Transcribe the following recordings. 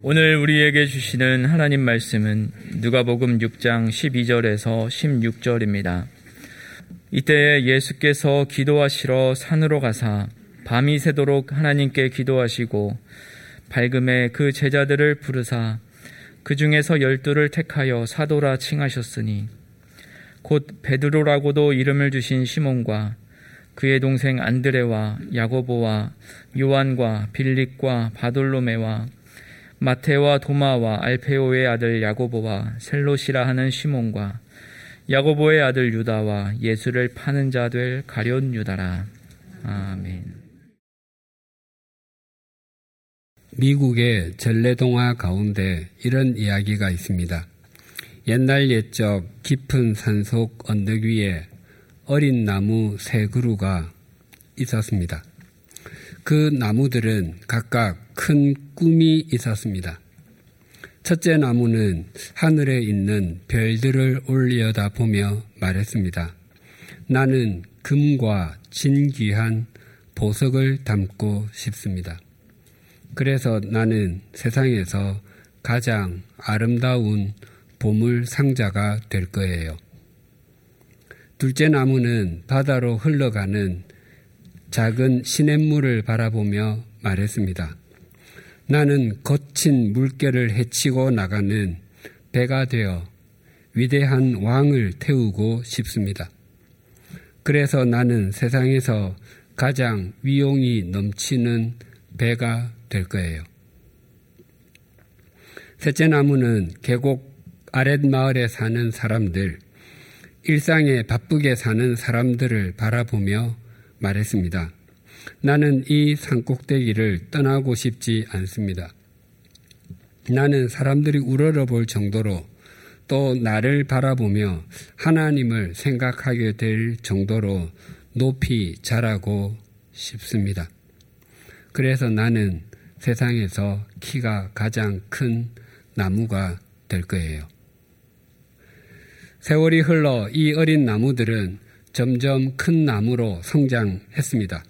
오늘 우리에게 주시는 하나님 말씀은 누가복음 6장 12절에서 16절입니다. 이때에 예수께서 기도하시러 산으로 가사 밤이 새도록 하나님께 기도하시고 밝음에 그 제자들을 부르사 그 중에서 열두를 택하여 사도라 칭하셨으니 곧 베드로라고도 이름을 주신 시몬과 그의 동생 안드레와 야고보와 요한과 빌립과 바돌로메와 마테와 도마와 알페오의 아들 야고보와 셀롯이라 하는 시몬과 야고보의 아들 유다와 예수를 파는 자 될 가룟 유다라. 아멘. 미국의 전래동화 가운데 이런 이야기가 있습니다. 옛날 옛적 깊은 산속 언덕 위에 어린 나무 세 그루가 있었습니다. 그 나무들은 각각 큰 꿈이 있었습니다. 첫째 나무는 하늘에 있는 별들을 올려다 보며 말했습니다. 나는 금과 진귀한 보석을 담고 싶습니다. 그래서 나는 세상에서 가장 아름다운 보물 상자가 될 거예요. 둘째 나무는 바다로 흘러가는 작은 시냇물을 바라보며 말했습니다. 나는 거친 물결을 헤치고 나가는 배가 되어 위대한 왕을 태우고 싶습니다. 그래서 나는 세상에서 가장 위용이 넘치는 배가 될 거예요. 셋째 나무는 계곡 아랫마을에 사는 사람들, 일상에 바쁘게 사는 사람들을 바라보며 말했습니다. 나는 이 산꼭대기를 떠나고 싶지 않습니다. 나는 사람들이 우러러볼 정도로 또 나를 바라보며 하나님을 생각하게 될 정도로 높이 자라고 싶습니다. 그래서 나는 세상에서 키가 가장 큰 나무가 될 거예요. 세월이 흘러 이 어린 나무들은 점점 큰 나무로 성장했습니다.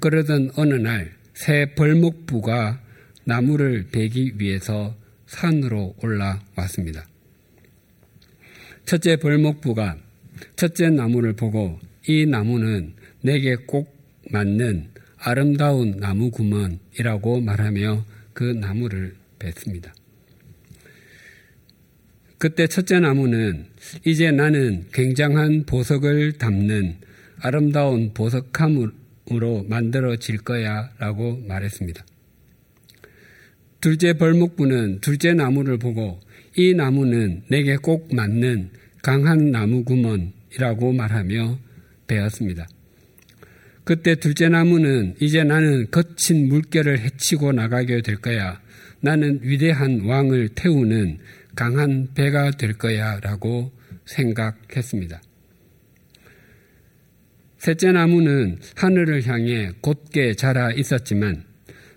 그러던 어느 날 새 벌목부가 나무를 베기 위해서 산으로 올라왔습니다. 첫째 벌목부가 첫째 나무를 보고 이 나무는 내게 꼭 맞는 아름다운 나무 구먼이라고 말하며 그 나무를 뱉습니다. 그때 첫째 나무는 이제 나는 굉장한 보석을 담는 아름다운 보석함 으로 만들어질 거야 라고 말했습니다. 둘째 벌목부는 둘째 나무를 보고 이 나무는 내게 꼭 맞는 강한 나무 구먼이라고 말하며 베었습니다. 그때 둘째 나무는 이제 나는 거친 물결을 헤치고 나가게 될 거야. 나는 위대한 왕을 태우는 강한 배가 될 거야 라고 생각했습니다. 셋째 나무는 하늘을 향해 곧게 자라 있었지만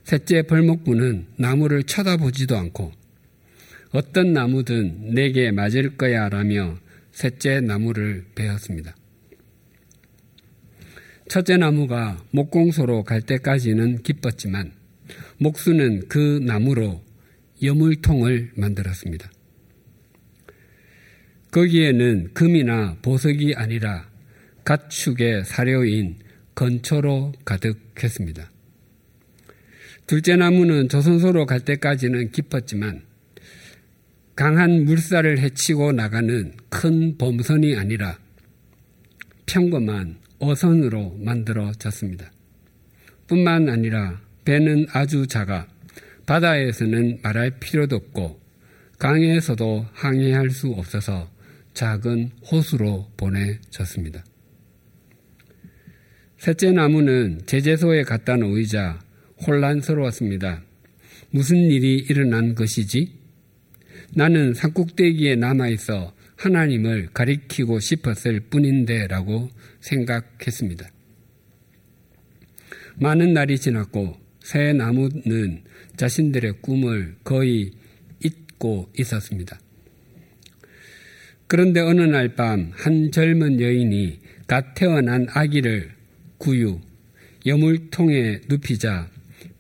셋째 벌목부는 나무를 쳐다보지도 않고 어떤 나무든 내게 맞을 거야 라며 셋째 나무를 베었습니다. 첫째 나무가 목공소로 갈 때까지는 기뻤지만 목수는 그 나무로 여물통을 만들었습니다. 거기에는 금이나 보석이 아니라 가축의 사료인 건초로 가득했습니다. 둘째 나무는 조선소로 갈 때까지는 기뻤지만 강한 물살을 헤치고 나가는 큰 범선이 아니라 평범한 어선으로 만들어졌습니다. 뿐만 아니라 배는 아주 작아 바다에서는 말할 필요도 없고 강에서도 항해할 수 없어서 작은 호수로 보내졌습니다. 셋째 나무는 제재소에 갖다 놓이자 혼란스러웠습니다. 무슨 일이 일어난 것이지? 나는 산꼭대기에 남아있어 하나님을 가리키고 싶었을 뿐인데 라고 생각했습니다. 많은 날이 지났고 새 나무는 자신들의 꿈을 거의 잊고 있었습니다. 그런데 어느 날 밤 한 젊은 여인이 갓 태어난 아기를 구유, 여물통에 눕히자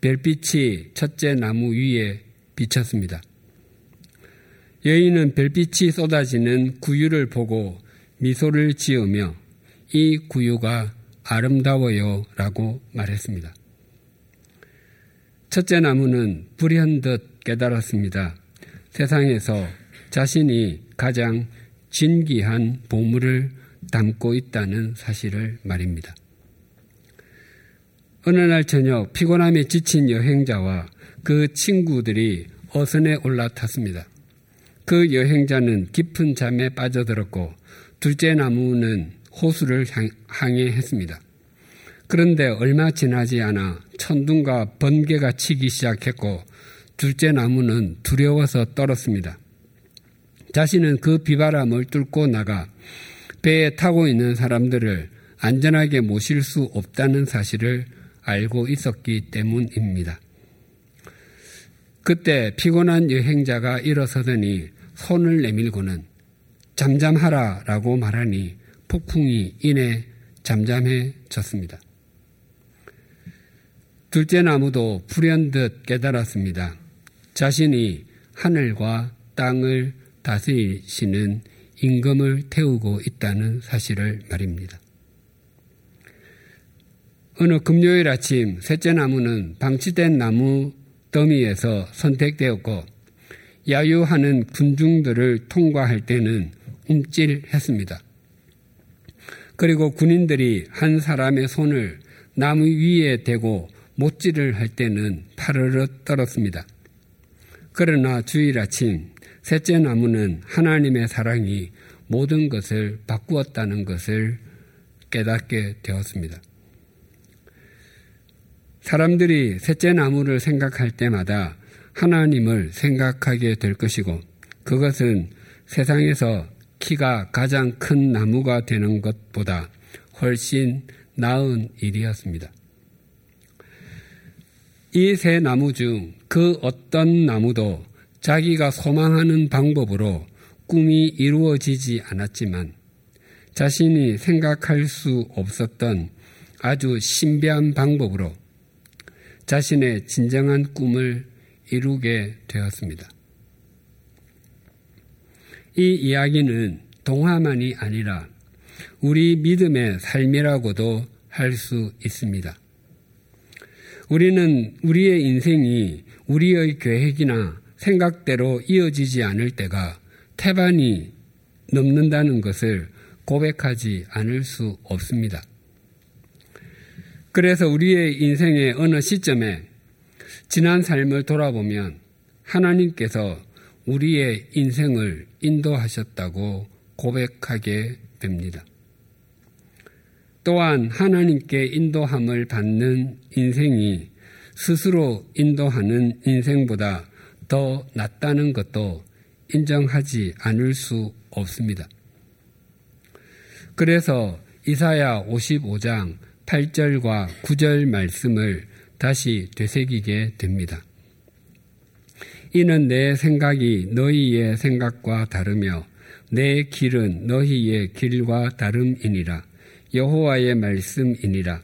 별빛이 첫째 나무 위에 비쳤습니다. 여인은 별빛이 쏟아지는 구유를 보고 미소를 지으며 이 구유가 아름다워요 라고 말했습니다. 첫째 나무는 불현듯 깨달았습니다. 세상에서 자신이 가장 진귀한 보물을 담고 있다는 사실을 말입니다. 어느 날 저녁 피곤함에 지친 여행자와 그 친구들이 어선에 올라탔습니다. 그 여행자는 깊은 잠에 빠져들었고 둘째 나무는 호수를 항해했습니다. 그런데 얼마 지나지 않아 천둥과 번개가 치기 시작했고 둘째 나무는 두려워서 떨었습니다. 자신은 그 비바람을 뚫고 나가 배에 타고 있는 사람들을 안전하게 모실 수 없다는 사실을 알고 있었기 때문입니다. 그때 피곤한 여행자가 일어서더니 손을 내밀고는 잠잠하라 라고 말하니 폭풍이 이내 잠잠해졌습니다. 둘째 나무도 불현듯 깨달았습니다. 자신이 하늘과 땅을 다스리시는 임금을 태우고 있다는 사실을 말입니다. 어느 금요일 아침 셋째 나무는 방치된 나무 더미에서 선택되었고 야유하는 군중들을 통과할 때는 움찔했습니다. 그리고 군인들이 한 사람의 손을 나무 위에 대고 못질을 할 때는 파르르 떨었습니다. 그러나 주일 아침 셋째 나무는 하나님의 사랑이 모든 것을 바꾸었다는 것을 깨닫게 되었습니다. 사람들이 셋째 나무를 생각할 때마다 하나님을 생각하게 될 것이고 그것은 세상에서 키가 가장 큰 나무가 되는 것보다 훨씬 나은 일이었습니다. 이 세 나무 중 그 어떤 나무도 자기가 소망하는 방법으로 꿈이 이루어지지 않았지만 자신이 생각할 수 없었던 아주 신비한 방법으로 자신의 진정한 꿈을 이루게 되었습니다. 이 이야기는 동화만이 아니라 우리 믿음의 삶이라고도 할 수 있습니다. 우리는 우리의 인생이 우리의 계획이나 생각대로 이어지지 않을 때가 태반이 넘는다는 것을 고백하지 않을 수 없습니다. 그래서 우리의 인생의 어느 시점에 지난 삶을 돌아보면 하나님께서 우리의 인생을 인도하셨다고 고백하게 됩니다. 또한 하나님께 인도함을 받는 인생이 스스로 인도하는 인생보다 더 낫다는 것도 인정하지 않을 수 없습니다. 그래서 이사야 55장 8절과 9절 말씀을 다시 되새기게 됩니다. 이는 내 생각이 너희의 생각과 다르며 내 길은 너희의 길과 다름이니라. 여호와의 말씀이니라.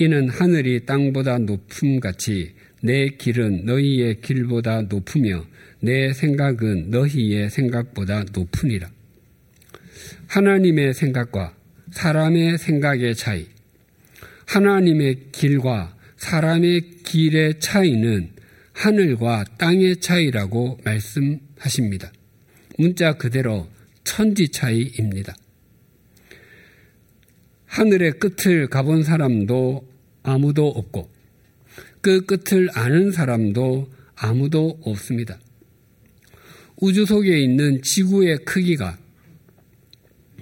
이는 하늘이 땅보다 높음 같이 내 길은 너희의 길보다 높으며 내 생각은 너희의 생각보다 높으니라. 하나님의 생각과 사람의 생각의 차이, 하나님의 길과 사람의 길의 차이는 하늘과 땅의 차이라고 말씀하십니다. 문자 그대로 천지 차이입니다. 하늘의 끝을 가본 사람도 아무도 없고 그 끝을 아는 사람도 아무도 없습니다. 우주 속에 있는 지구의 크기가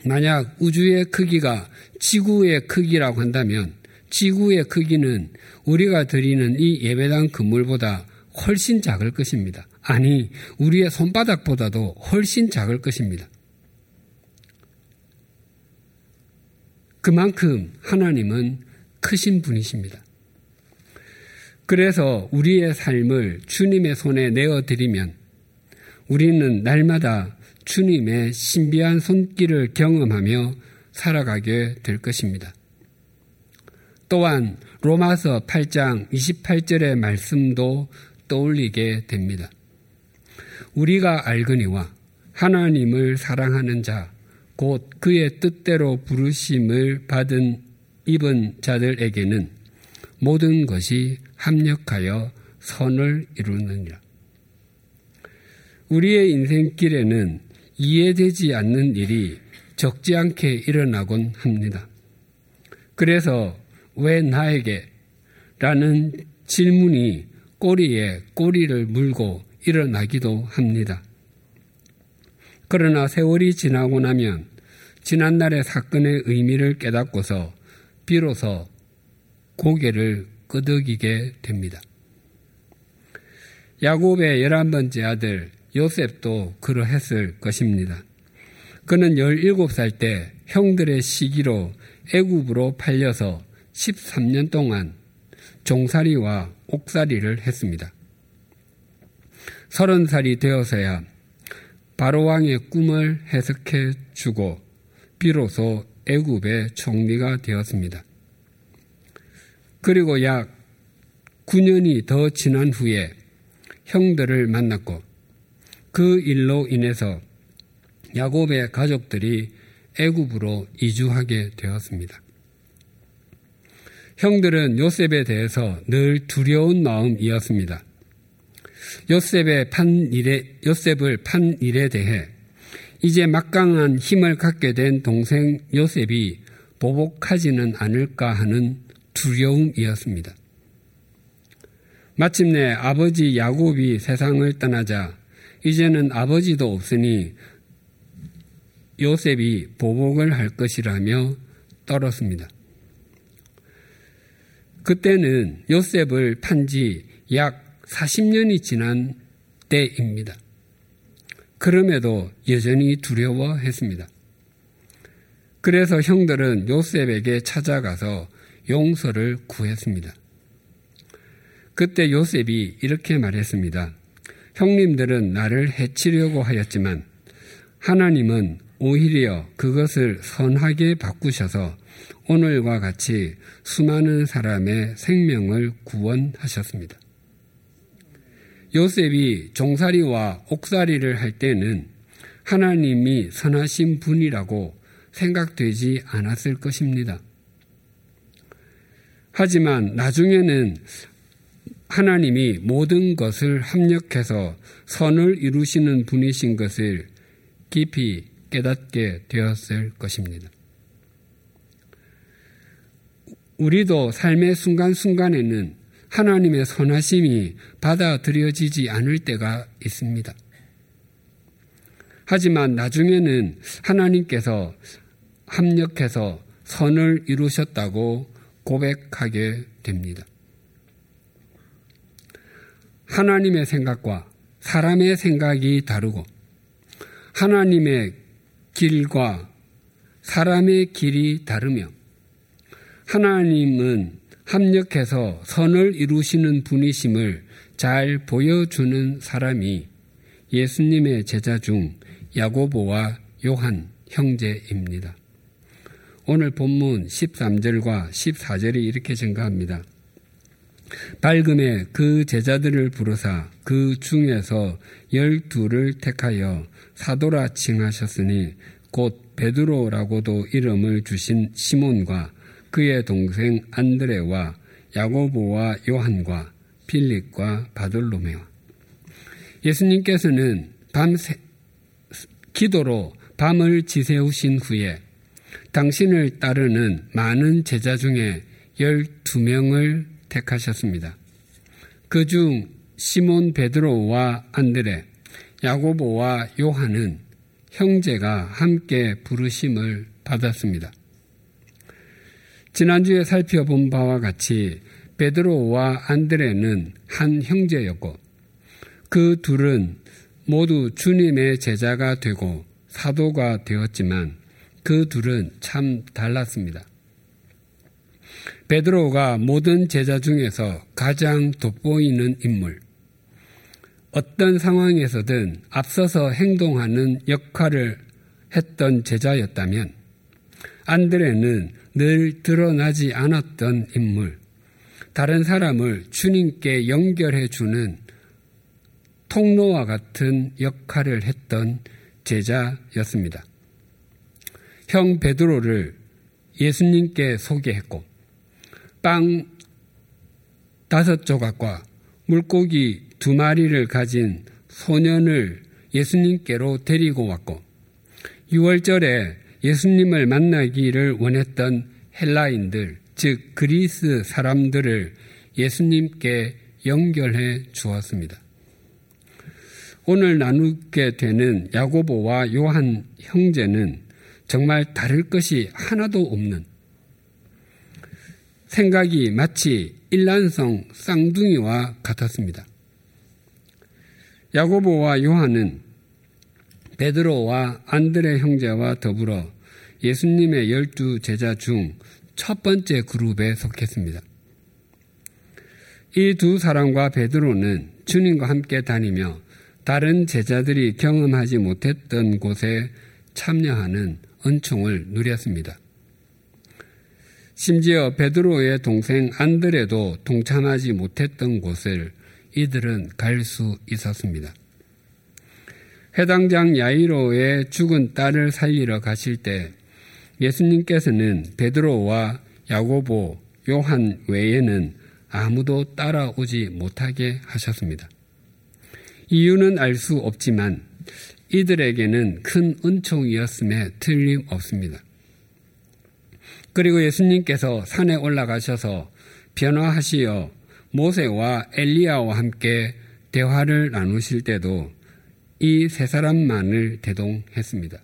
만약 우주의 크기가 지구의 크기라고 한다면 지구의 크기는 우리가 드리는 이 예배당 건물보다 훨씬 작을 것입니다. 아니, 우리의 손바닥보다도 훨씬 작을 것입니다. 그만큼 하나님은 크신 분이십니다. 그래서 우리의 삶을 주님의 손에 내어드리면 우리는 날마다 주님의 신비한 손길을 경험하며 살아가게 될 것입니다. 또한 로마서 8장 28절의 말씀도 떠올리게 됩니다. 우리가 알거니와 하나님을 사랑하는 자, 곧 그의 뜻대로 부르심을 받은 입은 자들에게는 모든 것이 합력하여 선을 이루느니라. 우리의 인생길에는 이해되지 않는 일이 적지 않게 일어나곤 합니다. 그래서 왜 나에게? 라는 질문이 꼬리에 꼬리를 물고 일어나기도 합니다. 그러나 세월이 지나고 나면 지난날의 사건의 의미를 깨닫고서 비로소 고개를 끄덕이게 됩니다. 야곱의 열한 번째 아들 요셉도 그러했을 것입니다. 그는 17살 때 형들의 시기로 애굽으로 팔려서 13년 동안 종살이와 옥살이를 했습니다. 30살이 되어서야 바로왕의 꿈을 해석해 주고 비로소 애굽의 총리가 되었습니다. 그리고 약 9년이 더 지난 후에 형들을 만났고 그 일로 인해서 야곱의 가족들이 애굽으로 이주하게 되었습니다. 형들은 요셉에 대해서 늘 두려운 마음이었습니다. 요셉의 판 일에, 요셉을 판 일에 대해 이제 막강한 힘을 갖게 된 동생 요셉이 보복하지는 않을까 하는 두려움이었습니다. 마침내 아버지 야곱이 세상을 떠나자 이제는 아버지도 없으니 요셉이 보복을 할 것이라며 떨었습니다. 그때는 요셉을 판 지 약 40년이 지난 때입니다. 그럼에도 여전히 두려워했습니다. 그래서 형들은 요셉에게 찾아가서 용서를 구했습니다. 그때 요셉이 이렇게 말했습니다. 형님들은 나를 해치려고 하였지만 하나님은 오히려 그것을 선하게 바꾸셔서 오늘과 같이 수많은 사람의 생명을 구원하셨습니다. 요셉이 종살이와 옥살이를 할 때는 하나님이 선하신 분이라고 생각되지 않았을 것입니다. 하지만 나중에는 하나님이 모든 것을 합력해서 선을 이루시는 분이신 것을 깊이 깨닫게 되었을 것입니다. 우리도 삶의 순간순간에는 하나님의 선하심이 받아들여지지 않을 때가 있습니다. 하지만 나중에는 하나님께서 합력해서 선을 이루셨다고 고백하게 됩니다. 하나님의 생각과 사람의 생각이 다르고 하나님의 길과 사람의 길이 다르며 하나님은 합력해서 선을 이루시는 분이심을 잘 보여주는 사람이 예수님의 제자 중 야고보와 요한 형제입니다. 오늘 본문 13절과 14절이 이렇게 증가합니다. 밝음에 그 제자들을 부르사 그 중에서 열두를 택하여 사도라 칭하셨으니 곧 베드로라고도 이름을 주신 시몬과 그의 동생 안드레와 야고보와 요한과 필립과 바돌로메와 예수님께서는 밤 기도로 밤을 지새우신 후에 당신을 따르는 많은 제자 중에 12명을 택하셨습니다. 그 중 시몬 베드로와 안드레, 야고보와 요한은 형제가 함께 부르심을 받았습니다. 지난주에 살펴본 바와 같이 베드로와 안드레는 한 형제였고 그 둘은 모두 주님의 제자가 되고 사도가 되었지만 그 둘은 참 달랐습니다. 베드로가 모든 제자 중에서 가장 돋보이는 인물. 어떤 상황에서든 앞서서 행동하는 역할을 했던 제자였다면 안드레는 늘 드러나지 않았던 인물. 다른 사람을 주님께 연결해 주는 통로와 같은 역할을 했던 제자였습니다. 형 베드로를 예수님께 소개했고 빵 다섯 조각과 물고기 두 마리를 가진 소년을 예수님께로 데리고 왔고 6월절에 예수님을 만나기를 원했던 헬라인들, 즉 그리스 사람들을 예수님께 연결해 주었습니다. 오늘 나누게 되는 야고보와 요한 형제는 정말 다를 것이 하나도 없는 생각이 마치 일란성 쌍둥이와 같았습니다. 야고보와 요한은 베드로와 안드레 형제와 더불어 예수님의 열두 제자 중 첫 번째 그룹에 속했습니다. 이 두 사람과 베드로는 주님과 함께 다니며 다른 제자들이 경험하지 못했던 곳에 참여하는 은총을 누렸습니다. 심지어 베드로의 동생 안드레도 동참하지 못했던 곳을 이들은 갈 수 있었습니다. 해당장 야이로의 죽은 딸을 살리러 가실 때 예수님께서는 베드로와 야고보, 요한 외에는 아무도 따라오지 못하게 하셨습니다. 이유는 알 수 없지만 이들에게는 큰 은총이었음에 틀림없습니다. 그리고 예수님께서 산에 올라가셔서 변화하시어 모세와 엘리야와 함께 대화를 나누실 때도 이 세 사람만을 대동했습니다.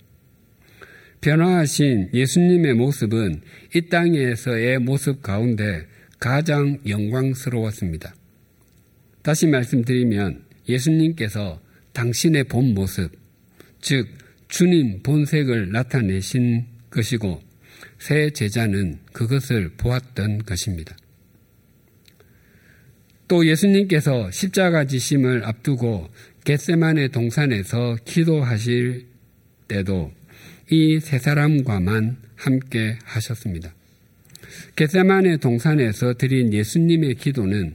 변화하신 예수님의 모습은 이 땅에서의 모습 가운데 가장 영광스러웠습니다. 다시 말씀드리면 예수님께서 당신의 본 모습, 즉 주님 본색을 나타내신 것이고 새 제자는 그것을 보았던 것입니다. 또 예수님께서 십자가 지심을 앞두고 겟세만의 동산에서 기도하실 때도 이 세 사람과만 함께 하셨습니다. 겟세만의 동산에서 드린 예수님의 기도는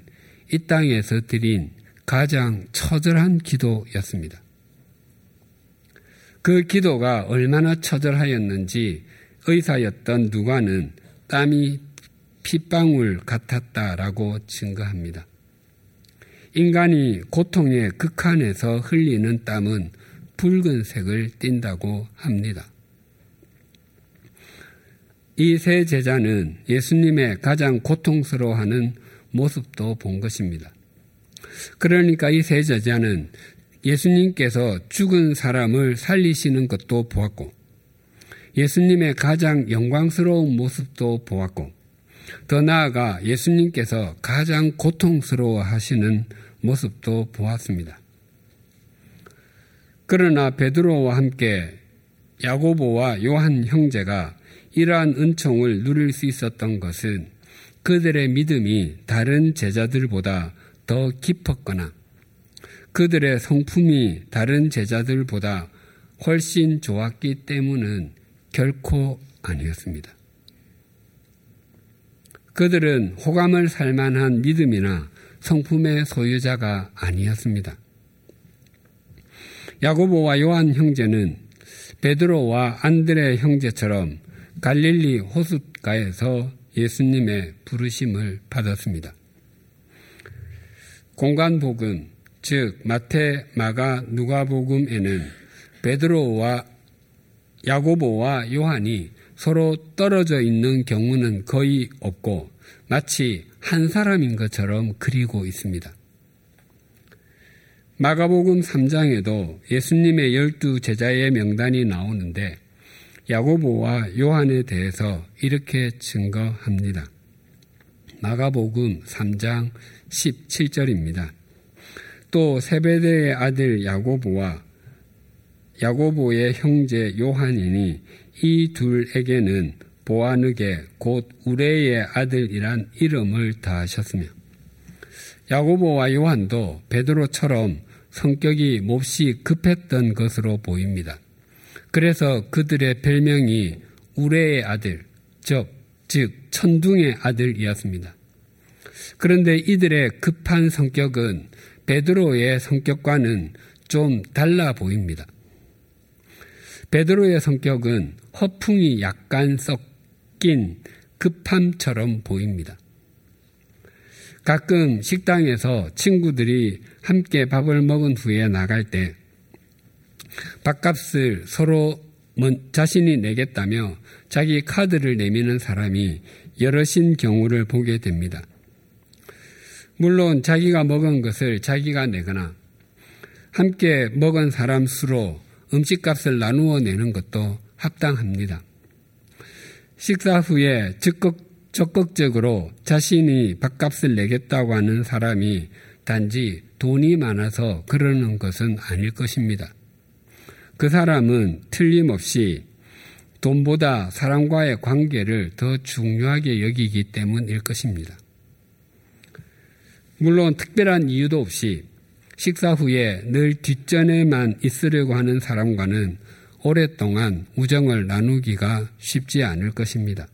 이 땅에서 드린 가장 처절한 기도였습니다. 그 기도가 얼마나 처절하였는지 의사였던 누가는 땀이 핏방울 같았다라고 증거합니다. 인간이 고통의 극한에서 흘리는 땀은 붉은색을 띈다고 합니다. 이 세 제자는 예수님의 가장 고통스러워하는 모습도 본 것입니다. 그러니까 이 세 제자는 예수님께서 죽은 사람을 살리시는 것도 보았고, 예수님의 가장 영광스러운 모습도 보았고, 더 나아가 예수님께서 가장 고통스러워 하시는 모습도 보았습니다. 그러나 베드로와 함께 야고보와 요한 형제가 이러한 은총을 누릴 수 있었던 것은 그들의 믿음이 다른 제자들보다 더 깊었거나 그들의 성품이 다른 제자들보다 훨씬 좋았기 때문은 결코 아니었습니다. 그들은 호감을 살만한 믿음이나 성품의 소유자가 아니었습니다. 야고보와 요한 형제는 베드로와 안드레 형제처럼 갈릴리 호숫가에서 예수님의 부르심을 받았습니다. 공간복음, 즉 마태, 마가, 누가복음에는 베드로와 야고보와 요한이 서로 떨어져 있는 경우는 거의 없고 마치 한 사람인 것처럼 그리고 있습니다. 마가복음 3장에도 예수님의 열두 제자의 명단이 나오는데 야고보와 요한에 대해서 이렇게 증거합니다. 마가복음 3장 17절입니다. 또 세베대의 아들 야고보와 야고보의 형제 요한이니 이 둘에게는 보아느게 곧 우레의 아들이란 이름을 다하셨으며 야고보와 요한도 베드로처럼 성격이 몹시 급했던 것으로 보입니다. 그래서 그들의 별명이 우레의 아들, 즉, 즉 천둥의 아들이었습니다. 그런데 이들의 급한 성격은 베드로의 성격과는 좀 달라 보입니다. 베드로의 성격은 허풍이 약간 섞인 급함처럼 보입니다. 가끔 식당에서 친구들이 함께 밥을 먹은 후에 나갈 때 밥값을 서로 자신이 내겠다며 자기 카드를 내미는 사람이 여럿인 경우를 보게 됩니다. 물론 자기가 먹은 것을 자기가 내거나 함께 먹은 사람 수로 음식값을 나누어 내는 것도 합당합니다. 식사 후에 적극, 적극적으로 자신이 밥값을 내겠다고 하는 사람이 단지 돈이 많아서 그러는 것은 아닐 것입니다. 그 사람은 틀림없이 돈보다 사람과의 관계를 더 중요하게 여기기 때문일 것입니다. 물론 특별한 이유도 없이 식사 후에 늘 뒷전에만 있으려고 하는 사람과는 오랫동안 우정을 나누기가 쉽지 않을 것입니다.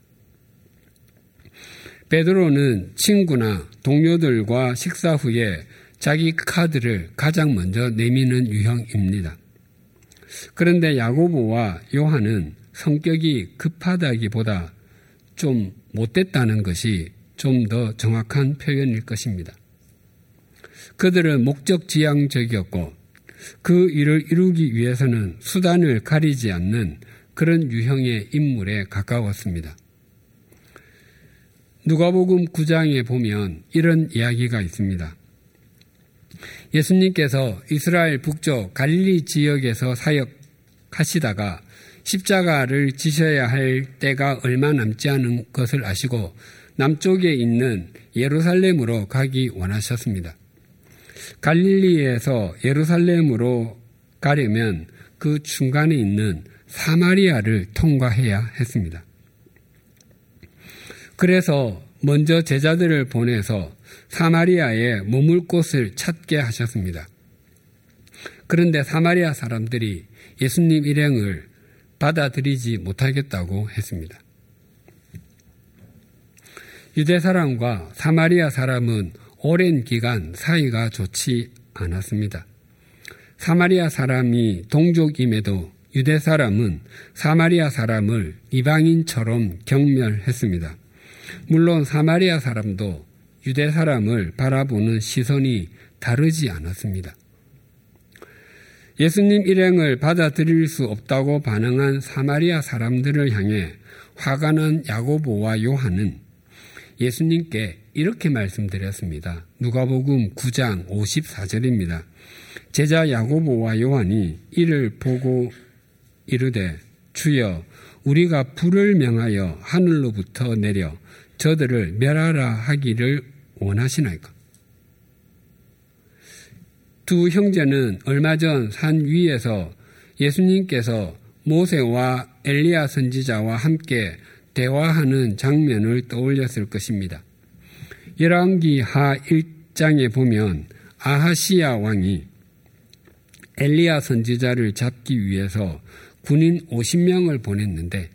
베드로는 친구나 동료들과 식사 후에 자기 카드를 가장 먼저 내미는 유형입니다. 그런데 야고보와 요한은 성격이 급하다기보다 좀 못됐다는 것이 좀 더 정확한 표현일 것입니다. 그들은 목적지향적이었고 그 일을 이루기 위해서는 수단을 가리지 않는 그런 유형의 인물에 가까웠습니다. 누가복음 9장에 보면 이런 이야기가 있습니다. 예수님께서 이스라엘 북쪽 갈릴리 지역에서 사역하시다가 십자가를 지셔야 할 때가 얼마 남지 않은 것을 아시고 남쪽에 있는 예루살렘으로 가기 원하셨습니다. 갈릴리에서 예루살렘으로 가려면 그 중간에 있는 사마리아를 통과해야 했습니다. 그래서 먼저 제자들을 보내서 사마리아에 머물 곳을 찾게 하셨습니다. 그런데 사마리아 사람들이 예수님 일행을 받아들이지 못하겠다고 했습니다. 유대 사람과 사마리아 사람은 오랜 기간 사이가 좋지 않았습니다. 사마리아 사람이 동족임에도 유대 사람은 사마리아 사람을 이방인처럼 경멸했습니다. 물론 사마리아 사람도 유대 사람을 바라보는 시선이 다르지 않았습니다. 예수님 일행을 받아들일 수 없다고 반응한 사마리아 사람들을 향해 화가 난 야고보와 요한은 예수님께 이렇게 말씀드렸습니다. 누가복음 9장 54절입니다. 제자 야고보와 요한이 이를 보고 이르되 주여 우리가 불을 명하여 하늘로부터 내려 저들을 멸하라 하기를 원하시나이까? 두 형제는 얼마 전 산 위에서 예수님께서 모세와 엘리야 선지자와 함께 대화하는 장면을 떠올렸을 것입니다. 열왕기 하 1장에 보면 아하시야 왕이 엘리야 선지자를 잡기 위해서 군인 50명을 보냈는데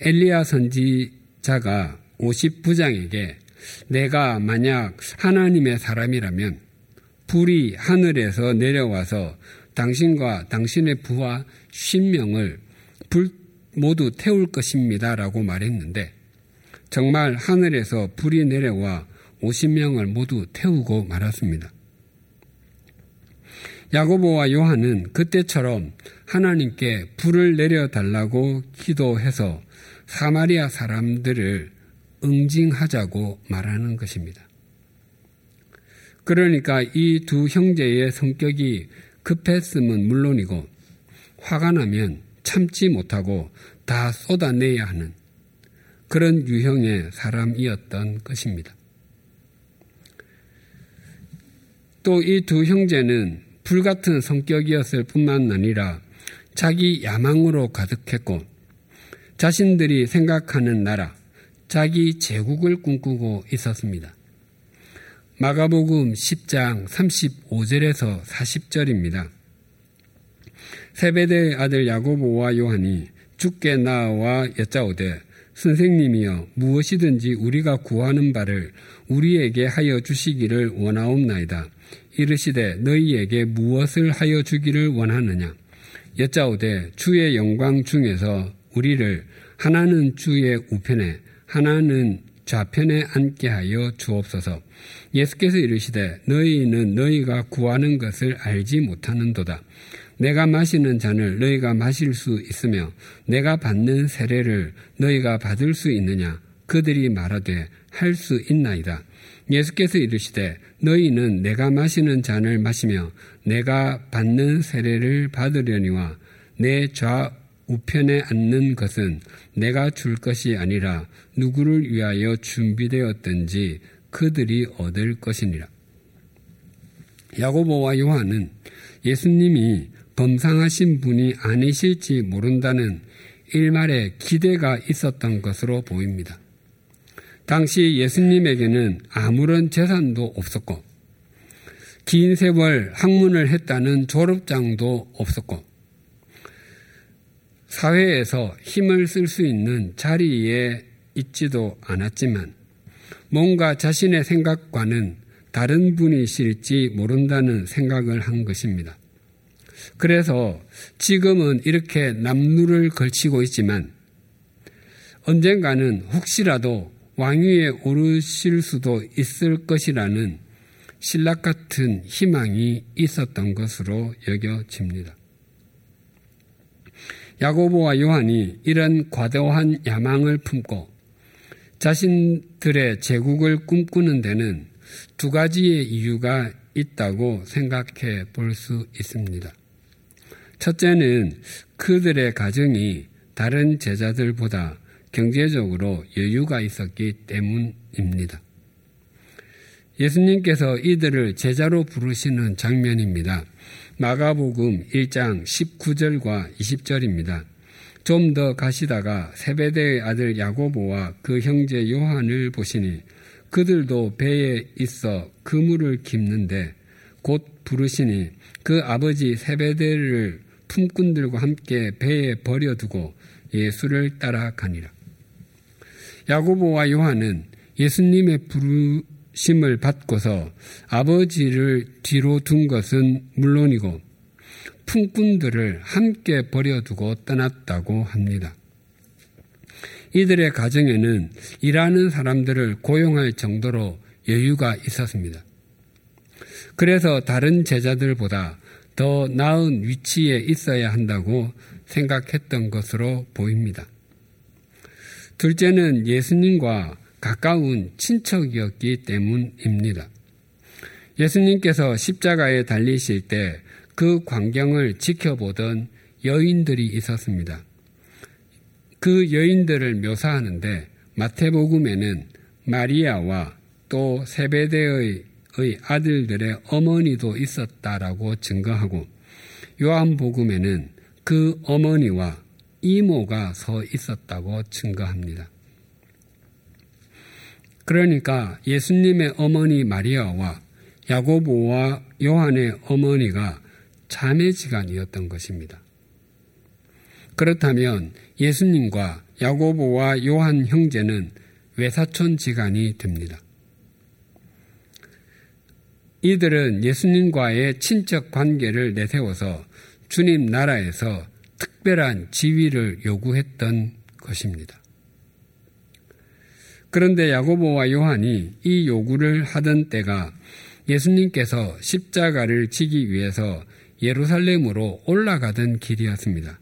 엘리야 선지자가 50부장에게 내가 만약 하나님의 사람이라면 불이 하늘에서 내려와서 당신과 당신의 부하 10명을 불 모두 태울 것입니다. 라고 말했는데 정말 하늘에서 불이 내려와 50명을 모두 태우고 말았습니다. 야고보와 요한은 그때처럼 하나님께 불을 내려달라고 기도해서 사마리아 사람들을 응징하자고 말하는 것입니다. 그러니까 이 두 형제의 성격이 급했음은 물론이고 화가 나면 참지 못하고 다 쏟아내야 하는 그런 유형의 사람이었던 것입니다. 또 이 두 형제는 불같은 성격이었을 뿐만 아니라 자기 야망으로 가득했고 자신들이 생각하는 나라, 자기 제국을 꿈꾸고 있었습니다. 마가복음 10장 35절에서 40절입니다. 세베대의 아들 야고보와 요한이 죽게 나와 여짜오되 선생님이여 무엇이든지 우리가 구하는 바를 우리에게 하여 주시기를 원하옵나이다. 이르시되 너희에게 무엇을 하여 주기를 원하느냐 여짜오되 주의 영광 중에서 우리를 하나는 주의 우편에 하나는 좌편에 앉게 하여 주옵소서. 예수께서 이르시되 너희는 너희가 구하는 것을 알지 못하는도다. 내가 마시는 잔을 너희가 마실 수 있으며 내가 받는 세례를 너희가 받을 수 있느냐? 그들이 말하되 할 수 있나이다. 예수께서 이르시되 너희는 내가 마시는 잔을 마시며 내가 받는 세례를 받으려니와 내 좌 우편에 앉는 것은 내가 줄 것이 아니라 누구를 위하여 준비되었든지 그들이 얻을 것이니라. 야고보와 요한은 예수님이 범상하신 분이 아니실지 모른다는 일말의 기대가 있었던 것으로 보입니다. 당시 예수님에게는 아무런 재산도 없었고, 긴 세월 학문을 했다는 졸업장도 없었고, 사회에서 힘을 쓸 수 있는 자리에 있지도 않았지만, 뭔가 자신의 생각과는 다른 분이실지 모른다는 생각을 한 것입니다. 그래서 지금은 이렇게 남루를 걸치고 있지만 언젠가는 혹시라도 왕위에 오르실 수도 있을 것이라는 신락 같은 희망이 있었던 것으로 여겨집니다. 야고보와 요한이 이런 과도한 야망을 품고 자신들의 제국을 꿈꾸는 데는 두 가지의 이유가 있다고 생각해 볼 수 있습니다. 첫째는 그들의 가정이 다른 제자들보다 경제적으로 여유가 있었기 때문입니다. 예수님께서 이들을 제자로 부르시는 장면입니다. 마가복음 1장 19절과 20절입니다. 좀 더 가시다가 세베대의 아들 야고보와 그 형제 요한을 보시니 그들도 배에 있어 그물을 깁는데 곧 부르시니 그 아버지 세베대를 품꾼들과 함께 배에 버려두고 예수를 따라가니라. 야고보와 요한은 예수님의 부르 심을 받고서 아버지를 뒤로 둔 것은 물론이고 품꾼들을 함께 버려두고 떠났다고 합니다. 이들의 가정에는 일하는 사람들을 고용할 정도로 여유가 있었습니다. 그래서 다른 제자들보다 더 나은 위치에 있어야 한다고 생각했던 것으로 보입니다. 둘째는 예수님과 가까운 친척이었기 때문입니다. 예수님께서 십자가에 달리실 때 그 광경을 지켜보던 여인들이 있었습니다. 그 여인들을 묘사하는데 마태복음에는 마리아와 또 세베대의 아들들의 어머니도 있었다라고 증거하고 요한복음에는 그 어머니와 이모가 서 있었다고 증거합니다. 그러니까 예수님의 어머니 마리아와 야고보와 요한의 어머니가 자매지간이었던 것입니다. 그렇다면 예수님과 야고보와 요한 형제는 외사촌 지간이 됩니다. 이들은 예수님과의 친척 관계를 내세워서 주님 나라에서 특별한 지위를 요구했던 것입니다. 그런데 야고보와 요한이 이 요구를 하던 때가 예수님께서 십자가를 지기 위해서 예루살렘으로 올라가던 길이었습니다.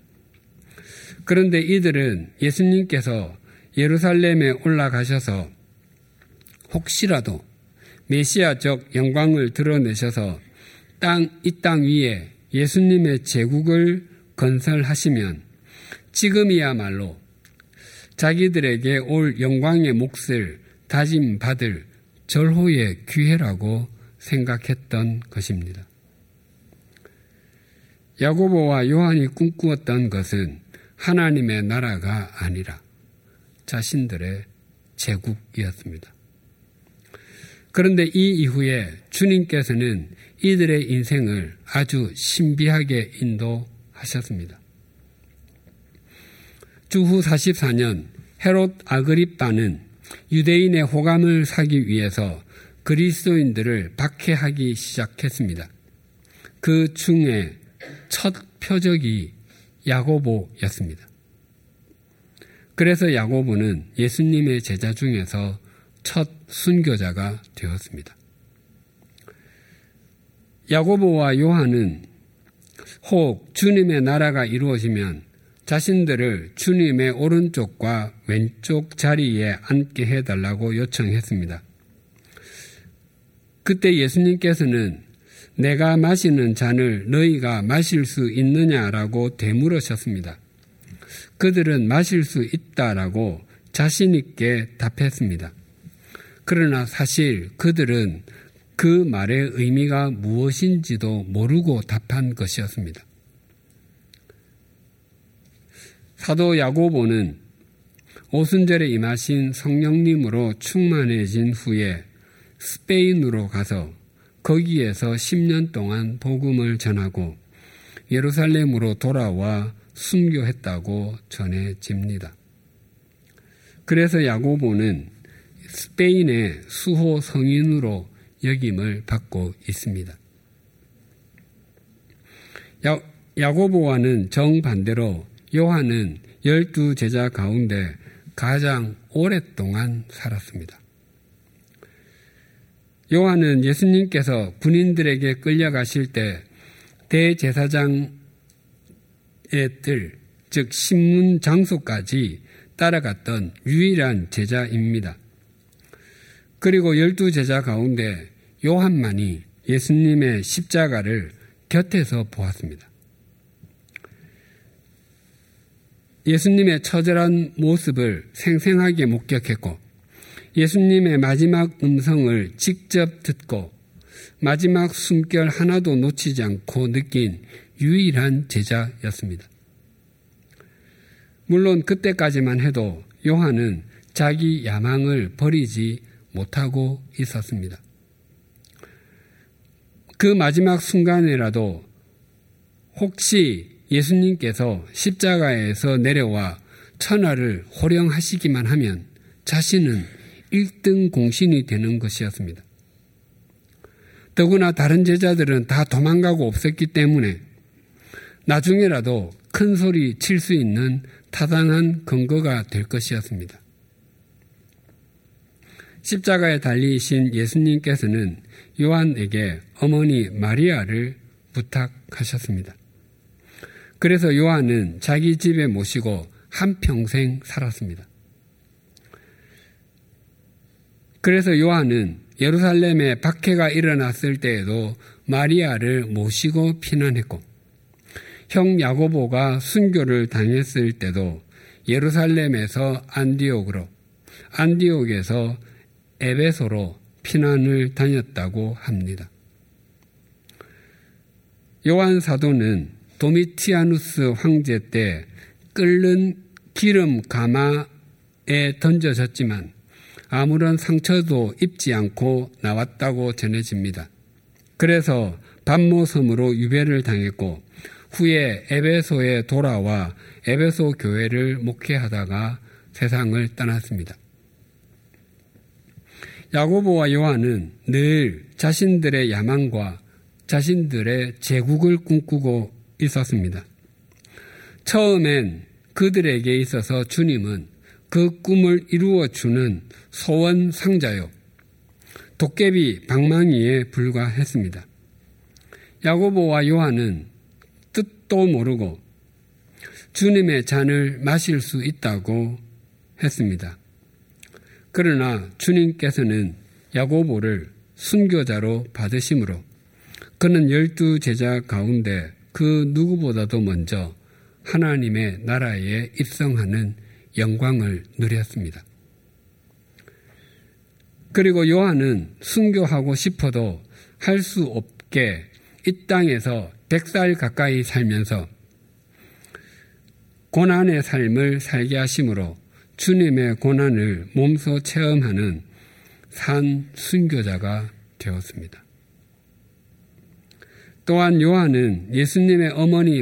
그런데 이들은 예수님께서 예루살렘에 올라가셔서 혹시라도 메시아적 영광을 드러내셔서 땅, 이 땅 위에 예수님의 제국을 건설하시면 지금이야말로 자기들에게 올 영광의 몫을 다짐 받을 절호의 기회라고 생각했던 것입니다. 야고보와 요한이 꿈꾸었던 것은 하나님의 나라가 아니라 자신들의 제국이었습니다. 그런데 이 이후에 주님께서는 이들의 인생을 아주 신비하게 인도하셨습니다. 주후 44년 헤롯 아그리빠는 유대인의 호감을 사기 위해서 그리스도인들을 박해하기 시작했습니다. 그 중에 첫 표적이 야고보였습니다. 그래서 야고보는 예수님의 제자 중에서 첫 순교자가 되었습니다. 야고보와 요한은 혹 주님의 나라가 이루어지면 자신들을 주님의 오른쪽과 왼쪽 자리에 앉게 해달라고 요청했습니다. 그때 예수님께서는 내가 마시는 잔을 너희가 마실 수 있느냐라고 되물으셨습니다. 그들은 마실 수 있다라고 자신있게 답했습니다. 그러나 사실 그들은 그 말의 의미가 무엇인지도 모르고 답한 것이었습니다. 사도 야고보는 오순절에 임하신 성령님으로 충만해진 후에 스페인으로 가서 거기에서 10년 동안 복음을 전하고 예루살렘으로 돌아와 순교했다고 전해집니다. 그래서 야고보는 스페인의 수호 성인으로 역임을 받고 있습니다. 야, 야고보와는 정반대로 요한은 열두 제자 가운데 가장 오랫동안 살았습니다. 요한은 예수님께서 군인들에게 끌려가실 때 대제사장의 뜰, 즉 신문 장소까지 따라갔던 유일한 제자입니다. 그리고 열두 제자 가운데 요한만이 예수님의 십자가를 곁에서 보았습니다. 예수님의 처절한 모습을 생생하게 목격했고 예수님의 마지막 음성을 직접 듣고 마지막 숨결 하나도 놓치지 않고 느낀 유일한 제자였습니다. 물론 그때까지만 해도 요한은 자기 야망을 버리지 못하고 있었습니다. 그 마지막 순간에라도 혹시 예수님께서 십자가에서 내려와 천하를 호령하시기만 하면 자신은 1등 공신이 되는 것이었습니다. 더구나 다른 제자들은 다 도망가고 없었기 때문에 나중에라도 큰 소리 칠 수 있는 타당한 근거가 될 것이었습니다. 십자가에 달리신 예수님께서는 요한에게 어머니 마리아를 부탁하셨습니다. 그래서 요한은 자기 집에 모시고 한평생 살았습니다. 그래서 요한은 예루살렘에 박해가 일어났을 때에도 마리아를 모시고 피난했고 형 야고보가 순교를 당했을 때도 예루살렘에서 안디옥으로 안디옥에서 에베소로 피난을 다녔다고 합니다. 요한 사도는 도미티아누스 황제 때 끓는 기름 가마에 던져졌지만 아무런 상처도 입지 않고 나왔다고 전해집니다. 그래서 반모섬으로 유배를 당했고 후에 에베소에 돌아와 에베소 교회를 목회하다가 세상을 떠났습니다. 야고보와 요한은 늘 자신들의 야망과 자신들의 제국을 꿈꾸고 있었습니다. 처음엔 그들에게 있어서 주님은 그 꿈을 이루어 주는 소원 상자요. 도깨비 방망이에 불과했습니다. 야고보와 요한은 뜻도 모르고 주님의 잔을 마실 수 있다고 했습니다. 그러나 주님께서는 야고보를 순교자로 받으심으로 그는 열두 제자 가운데 그 누구보다도 먼저 하나님의 나라에 입성하는 영광을 누렸습니다. 그리고 요한은 순교하고 싶어도 할 수 없게 이 땅에서 100살 가까이 살면서 고난의 삶을 살게 하심으로 주님의 고난을 몸소 체험하는 산 순교자가 되었습니다. 또한 요한은 예수님의 어머니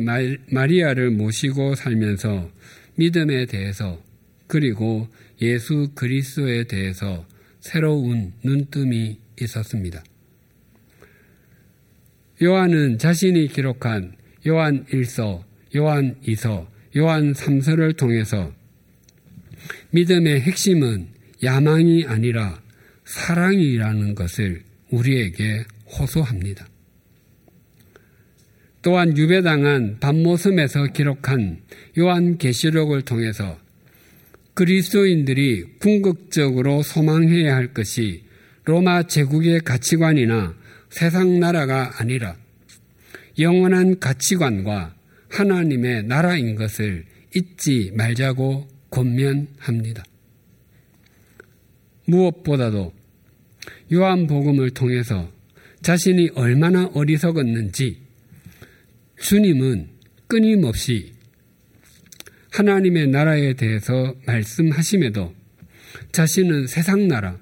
마리아를 모시고 살면서 믿음에 대해서 그리고 예수 그리스도에 대해서 새로운 눈뜸이 있었습니다. 요한은 자신이 기록한 요한 1서, 요한 2서, 요한 3서를 통해서 믿음의 핵심은 야망이 아니라 사랑이라는 것을 우리에게 호소합니다. 또한 유배당한 밤모섬에서 기록한 요한 계시록을 통해서 그리스도인들이 궁극적으로 소망해야 할 것이 로마 제국의 가치관이나 세상 나라가 아니라 영원한 가치관과 하나님의 나라인 것을 잊지 말자고 권면합니다. 무엇보다도 요한복음을 통해서 자신이 얼마나 어리석었는지 주님은 끊임없이 하나님의 나라에 대해서 말씀하심에도 자신은 세상 나라,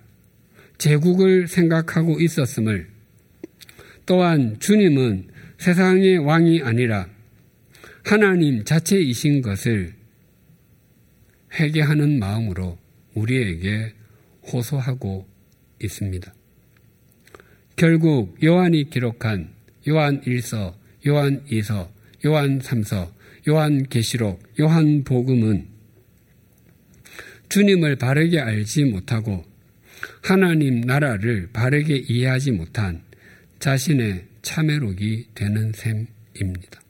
제국을 생각하고 있었음을 또한 주님은 세상의 왕이 아니라 하나님 자체이신 것을 회개하는 마음으로 우리에게 호소하고 있습니다. 결국 요한이 기록한 요한 1서, 요한 2서, 요한 3서, 요한 계시록, 요한 복음은 주님을 바르게 알지 못하고 하나님 나라를 바르게 이해하지 못한 자신의 참회록이 되는 셈입니다.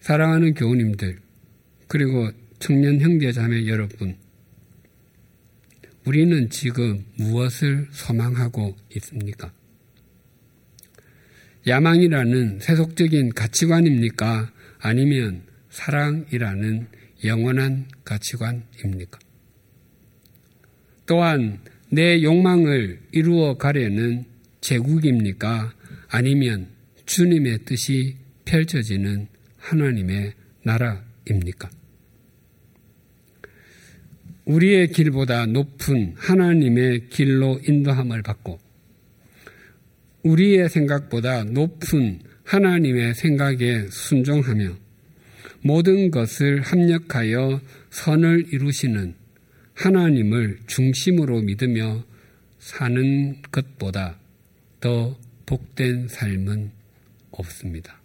사랑하는 교우님들, 그리고 청년 형제 자매 여러분, 우리는 지금 무엇을 소망하고 있습니까? 야망이라는 세속적인 가치관입니까? 아니면 사랑이라는 영원한 가치관입니까? 또한 내 욕망을 이루어 가려는 제국입니까? 아니면 주님의 뜻이 펼쳐지는 하나님의 나라입니까? 우리의 길보다 높은 하나님의 길로 인도함을 받고 우리의 생각보다 높은 하나님의 생각에 순종하며 모든 것을 합력하여 선을 이루시는 하나님을 중심으로 믿으며 사는 것보다 더 복된 삶은 없습니다.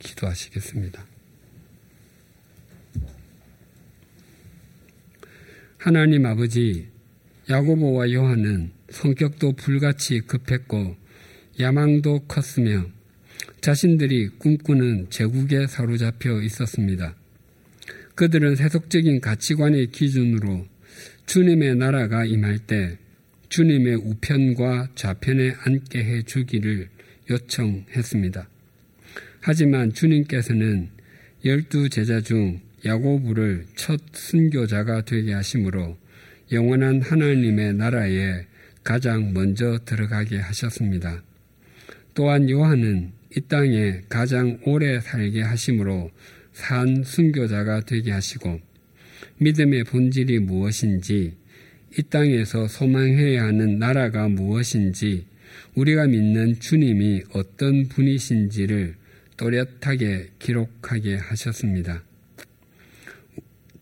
기도하시겠습니다. 하나님 아버지, 야고보와 요한은 성격도 불같이 급했고 야망도 컸으며 자신들이 꿈꾸는 제국에 사로잡혀 있었습니다. 그들은 세속적인 가치관의 기준으로 주님의 나라가 임할 때 주님의 우편과 좌편에 앉게 해 주기를 요청했습니다. 하지만 주님께서는 열두 제자 중 야고부를 첫 순교자가 되게 하심으로 영원한 하나님의 나라에 가장 먼저 들어가게 하셨습니다. 또한 요한은 이 땅에 가장 오래 살게 하심으로 산 순교자가 되게 하시고 믿음의 본질이 무엇인지 이 땅에서 소망해야 하는 나라가 무엇인지 우리가 믿는 주님이 어떤 분이신지를 또렷하게 기록하게 하셨습니다.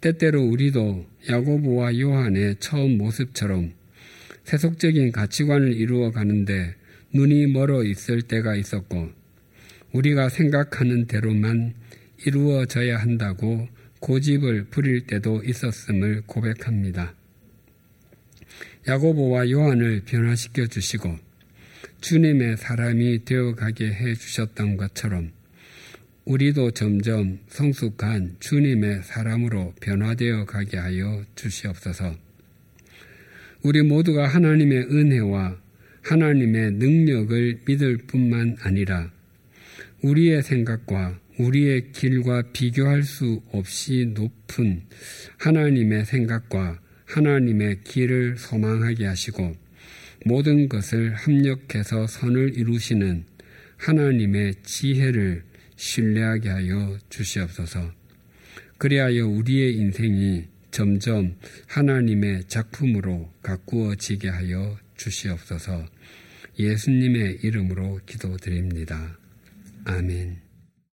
때때로 우리도 야고보와 요한의 처음 모습처럼 세속적인 가치관을 이루어 가는데 눈이 멀어 있을 때가 있었고 우리가 생각하는 대로만 이루어져야 한다고 고집을 부릴 때도 있었음을 고백합니다. 야고보와 요한을 변화시켜 주시고 주님의 사람이 되어 가게 해 주셨던 것처럼 우리도 점점 성숙한 주님의 사람으로 변화되어 가게 하여 주시옵소서. 우리 모두가 하나님의 은혜와 하나님의 능력을 믿을 뿐만 아니라 우리의 생각과 우리의 길과 비교할 수 없이 높은 하나님의 생각과 하나님의 길을 소망하게 하시고 모든 것을 합력해서 선을 이루시는 하나님의 지혜를 신뢰하게 하여 주시옵소서. 그리하여 우리의 인생이 점점 하나님의 작품으로 가꾸어지게 하여 주시옵소서. 예수님의 이름으로 기도드립니다. 아멘.